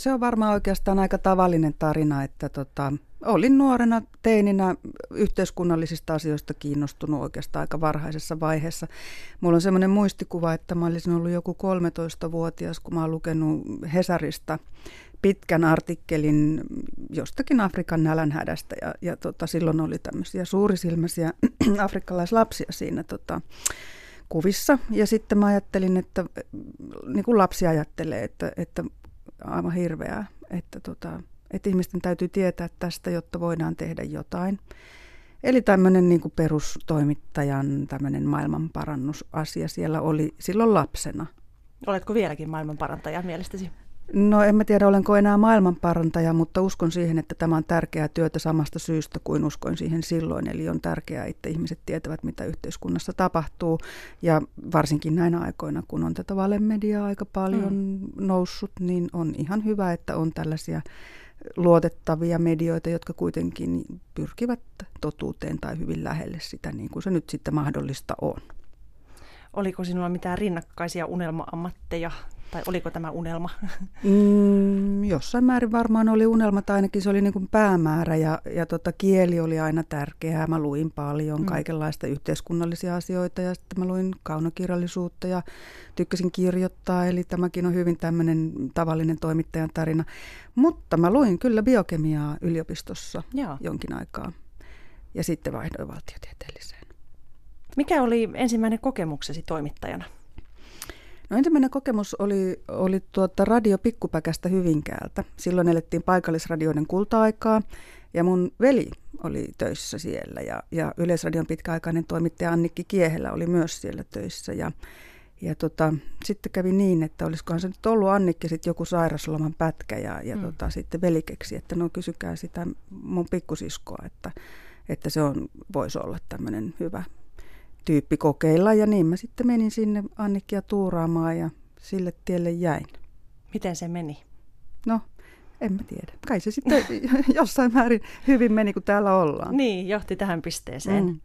Se on varmaan oikeastaan aika tavallinen tarina, että tota, olin nuorena teininä yhteiskunnallisista asioista kiinnostunut oikeastaan aika varhaisessa vaiheessa. Mulla on semmoinen muistikuva, että mä olisin ollut joku 13-vuotias, kun mä oon lukenut Hesarista pitkän artikkelin jostakin Afrikan nälänhädästä ja, ja tota, silloin oli tämmöisiä suurisilmäisiä afrikkalaislapsia siinä tota, kuvissa. Ja sitten mä ajattelin, että niin kuin lapsi ajattelee, että, että aivan hirveää, että, tota, että ihmisten täytyy tietää tästä, jotta voidaan tehdä jotain. Eli tämmöinen niin perustoimittajan tämmöinen maailmanparannusasia siellä oli silloin lapsena. Oletko vieläkin maailmanparantaja mielestäsi? No en mä tiedä, olenko enää maailmanparantaja, mutta uskon siihen, että tämä on tärkeää työtä samasta syystä kuin uskoin siihen silloin. Eli on tärkeää, että ihmiset tietävät, mitä yhteiskunnassa tapahtuu. Ja varsinkin näinä aikoina, kun on tätä valemediaa aika paljon mm. noussut, niin on ihan hyvä, että on tällaisia luotettavia medioita, jotka kuitenkin pyrkivät totuuteen tai hyvin lähelle sitä, niin kuin se nyt sitten mahdollista on. Oliko sinulla mitään rinnakkaisia unelma-ammatteja tai oliko tämä unelma? Mm, jossain määrin varmaan oli unelma, tai ainakin se oli niin kuin päämäärä ja, ja tota, kieli oli aina tärkeää. Mä luin paljon mm. kaikenlaista yhteiskunnallisia asioita ja sitten mä luin kaunokirjallisuutta ja tykkäsin kirjoittaa, eli tämäkin on hyvin tämmöinen tavallinen toimittajan tarina. Mutta mä luin kyllä biokemiaa yliopistossa Joo. jonkin aikaa ja sitten vaihdoin valtiotieteelliseen. Mikä oli ensimmäinen kokemuksesi toimittajana? No ensimmäinen kokemus oli, oli tuota Radio Pikkupäkästä Hyvinkäältä. Silloin elettiin paikallisradioiden kulta-aikaa ja mun veli oli töissä siellä ja, ja Yleisradion pitkäaikainen toimittaja Annikki Kiehelä oli myös siellä töissä ja, ja tota, sitten kävi niin, että olisikohan se nyt ollut Annikki sitten joku sairasloman pätkä ja, ja mm. tota, sitten veli keksi, että no kysykää sitä mun pikkusiskoa, että, että se on, voisi olla tämmöinen hyvä tyyppi kokeilla ja niin mä sitten menin sinne Annikkia tuuraamaan ja sille tielle jäin. Miten se meni? No, en mä tiedä. Kai se sitten jossain määrin hyvin meni, kun täällä ollaan. Niin, johti tähän pisteeseen. Mm.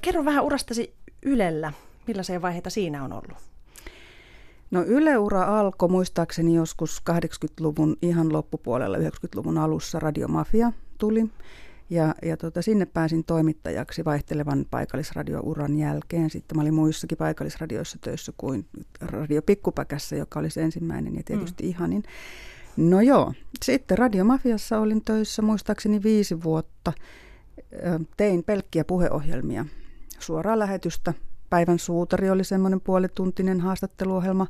Kerro vähän urastasi Ylellä. Millaisia vaiheita siinä on ollut? No Yle-ura alkoi muistaakseni joskus 80-luvun ihan loppupuolella, 90-luvun alussa Radiomafia tuli. Ja, ja tota, sinne pääsin toimittajaksi vaihtelevan paikallisradiouran jälkeen. Sitten mä olin muissakin paikallisradioissa töissä kuin Radio Pikkupäkässä, joka oli se ensimmäinen ja tietysti mm. ihanin. No joo, sitten Radiomafiassa olin töissä muistaakseni viisi vuotta. Tein pelkkiä puheohjelmia, suoraa lähetystä. Päivän suutari oli semmoinen puolituntinen haastatteluohjelma.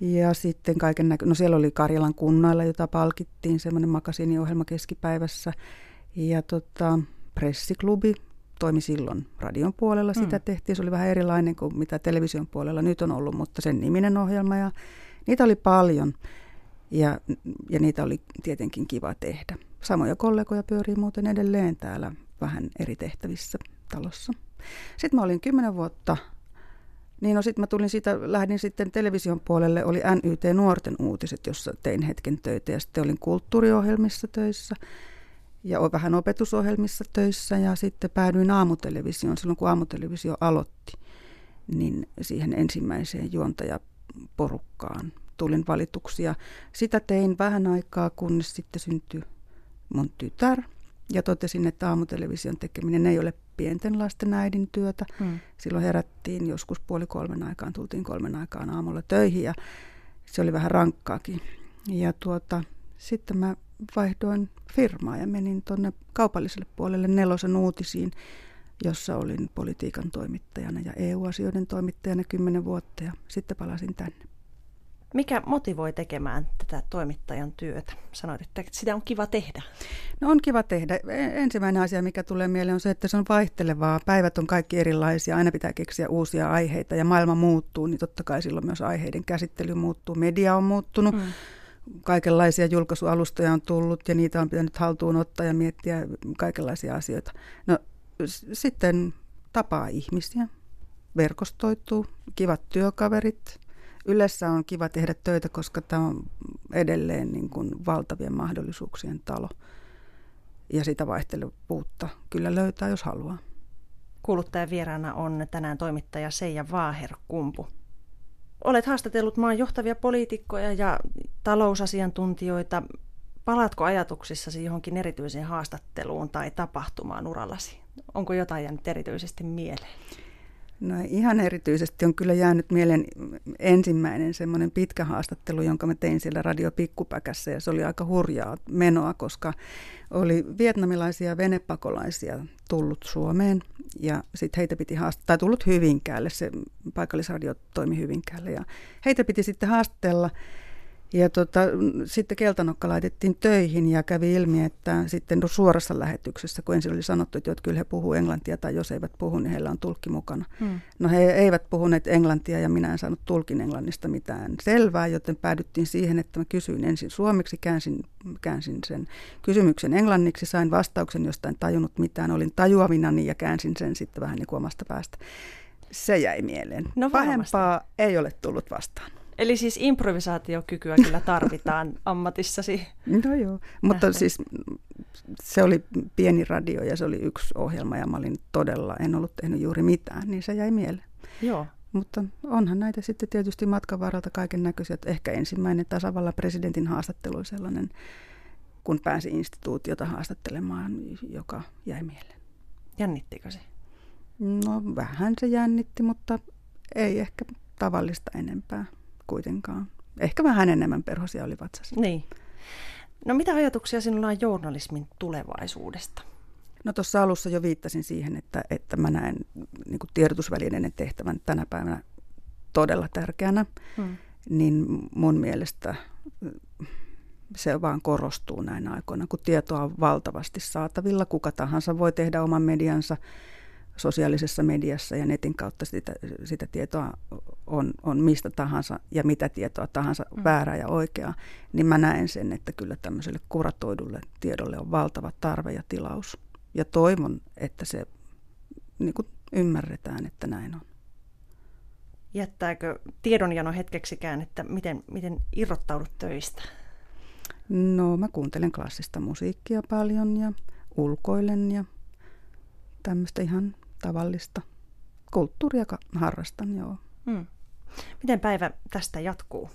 Ja sitten kaiken näkö... No siellä oli Karjalan kunnailla, jota palkittiin, semmoinen makasiiniohjelma keskipäivässä. Ja tota, pressiklubi toimi silloin radion puolella. Mm. Sitä tehtiin. Se oli vähän erilainen kuin mitä television puolella nyt on ollut, mutta sen niminen ohjelma. Ja niitä oli paljon ja, ja niitä oli tietenkin kiva tehdä. Samoja kollegoja pyörii muuten edelleen täällä vähän eri tehtävissä talossa. Sitten mä olin kymmenen vuotta, niin no sitten mä tulin siitä, lähdin sitten television puolelle, oli NYT Nuorten uutiset, jossa tein hetken töitä ja sitten olin kulttuuriohjelmissa töissä – ja vähän opetusohjelmissa töissä ja sitten päädyin aamutelevisioon silloin, kun aamutelevisio aloitti, niin siihen ensimmäiseen juontajaporukkaan tulin valituksia. Sitä tein vähän aikaa, kunnes sitten syntyi mun tytär ja totesin, että aamutelevision tekeminen ei ole pienten lasten äidin työtä. Hmm. Silloin herättiin joskus puoli kolmen aikaan, tultiin kolmen aikaan aamulla töihin ja se oli vähän rankkaakin. Ja tuota, sitten mä vaihdoin firmaa ja menin tuonne kaupalliselle puolelle nelosen uutisiin, jossa olin politiikan toimittajana ja EU-asioiden toimittajana kymmenen vuotta ja sitten palasin tänne. Mikä motivoi tekemään tätä toimittajan työtä? Sanoit, että sitä on kiva tehdä. No on kiva tehdä. E, ensimmäinen asia, mikä tulee mieleen, on se, että se on vaihtelevaa. Päivät on kaikki erilaisia, aina pitää keksiä uusia aiheita ja maailma muuttuu, niin totta kai silloin myös aiheiden käsittely muuttuu. Media on muuttunut. Mm kaikenlaisia julkaisualustoja on tullut ja niitä on pitänyt haltuun ottaa ja miettiä kaikenlaisia asioita. No sitten tapaa ihmisiä, verkostoituu, kivat työkaverit. Yleensä on kiva tehdä töitä, koska tämä on edelleen niin kuin valtavien mahdollisuuksien talo. Ja sitä vaihtelevuutta kyllä löytää, jos haluaa. Kuuluttajan vieraana on tänään toimittaja Seija Vaaher-Kumpu. Olet haastatellut maan johtavia poliitikkoja ja talousasiantuntijoita. Palaatko ajatuksissasi johonkin erityiseen haastatteluun tai tapahtumaan urallasi? Onko jotain jäänyt erityisesti mieleen? No ihan erityisesti on kyllä jäänyt mieleen ensimmäinen semmoinen pitkä haastattelu, jonka mä tein siellä Radio Pikkupäkässä ja se oli aika hurjaa menoa, koska oli vietnamilaisia venepakolaisia tullut Suomeen ja sitten heitä piti haastatella, tai tullut Hyvinkäälle, se paikallisradio toimi Hyvinkäälle ja heitä piti sitten haastatella ja tota, sitten Keltanokka laitettiin töihin ja kävi ilmi, että sitten suorassa lähetyksessä, kun ensin oli sanottu, että kyllä he puhuu englantia tai jos eivät puhu, niin heillä on tulkki mukana. Hmm. No he eivät puhuneet englantia ja minä en saanut tulkin englannista mitään selvää, joten päädyttiin siihen, että mä kysyin ensin suomeksi, käänsin, käänsin sen kysymyksen englanniksi, sain vastauksen, josta en tajunnut mitään, olin tajuavinani ja käänsin sen sitten vähän niin kuin omasta päästä. Se jäi mieleen. No Pahempaa ei ole tullut vastaan. Eli siis improvisaatiokykyä kyllä tarvitaan ammatissasi. No joo, mutta Nähden. siis se oli pieni radio ja se oli yksi ohjelma ja mä olin todella, en ollut tehnyt juuri mitään, niin se jäi mieleen. Joo. Mutta onhan näitä sitten tietysti matkan varalta kaiken näköisiä. Ehkä ensimmäinen tasavallan presidentin haastattelu oli sellainen, kun pääsi instituutiota haastattelemaan, joka jäi mieleen. Jännittikö se? No vähän se jännitti, mutta ei ehkä tavallista enempää kuitenkaan. Ehkä vähän enemmän perhosia oli vatsassa. Niin. No mitä ajatuksia sinulla on journalismin tulevaisuudesta? No tuossa alussa jo viittasin siihen, että, että mä näen niin tiedotusvälineiden tehtävän tänä päivänä todella tärkeänä. Hmm. Niin mun mielestä se vaan korostuu näinä aikoina, kun tietoa on valtavasti saatavilla. Kuka tahansa voi tehdä oman mediansa sosiaalisessa mediassa ja netin kautta sitä, sitä tietoa on, on mistä tahansa ja mitä tietoa tahansa mm. väärää ja oikeaa, niin mä näen sen, että kyllä tämmöiselle kuratoidulle tiedolle on valtava tarve ja tilaus. Ja toivon, että se niin kuin ymmärretään, että näin on. Jättääkö tiedonjano hetkeksikään, että miten, miten irrottaudut töistä? No mä kuuntelen klassista musiikkia paljon ja ulkoilen ja tämmöistä ihan tavallista kulttuuria harrastan, joo. Hmm. Miten päivä tästä jatkuu?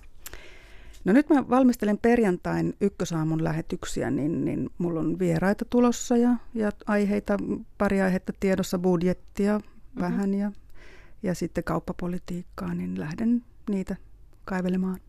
No nyt mä valmistelen perjantain ykkösaamun lähetyksiä, niin, niin mulla on vieraita tulossa ja, ja aiheita, pari aihetta tiedossa, budjettia mm-hmm. vähän ja, ja sitten kauppapolitiikkaa, niin lähden niitä kaivelemaan.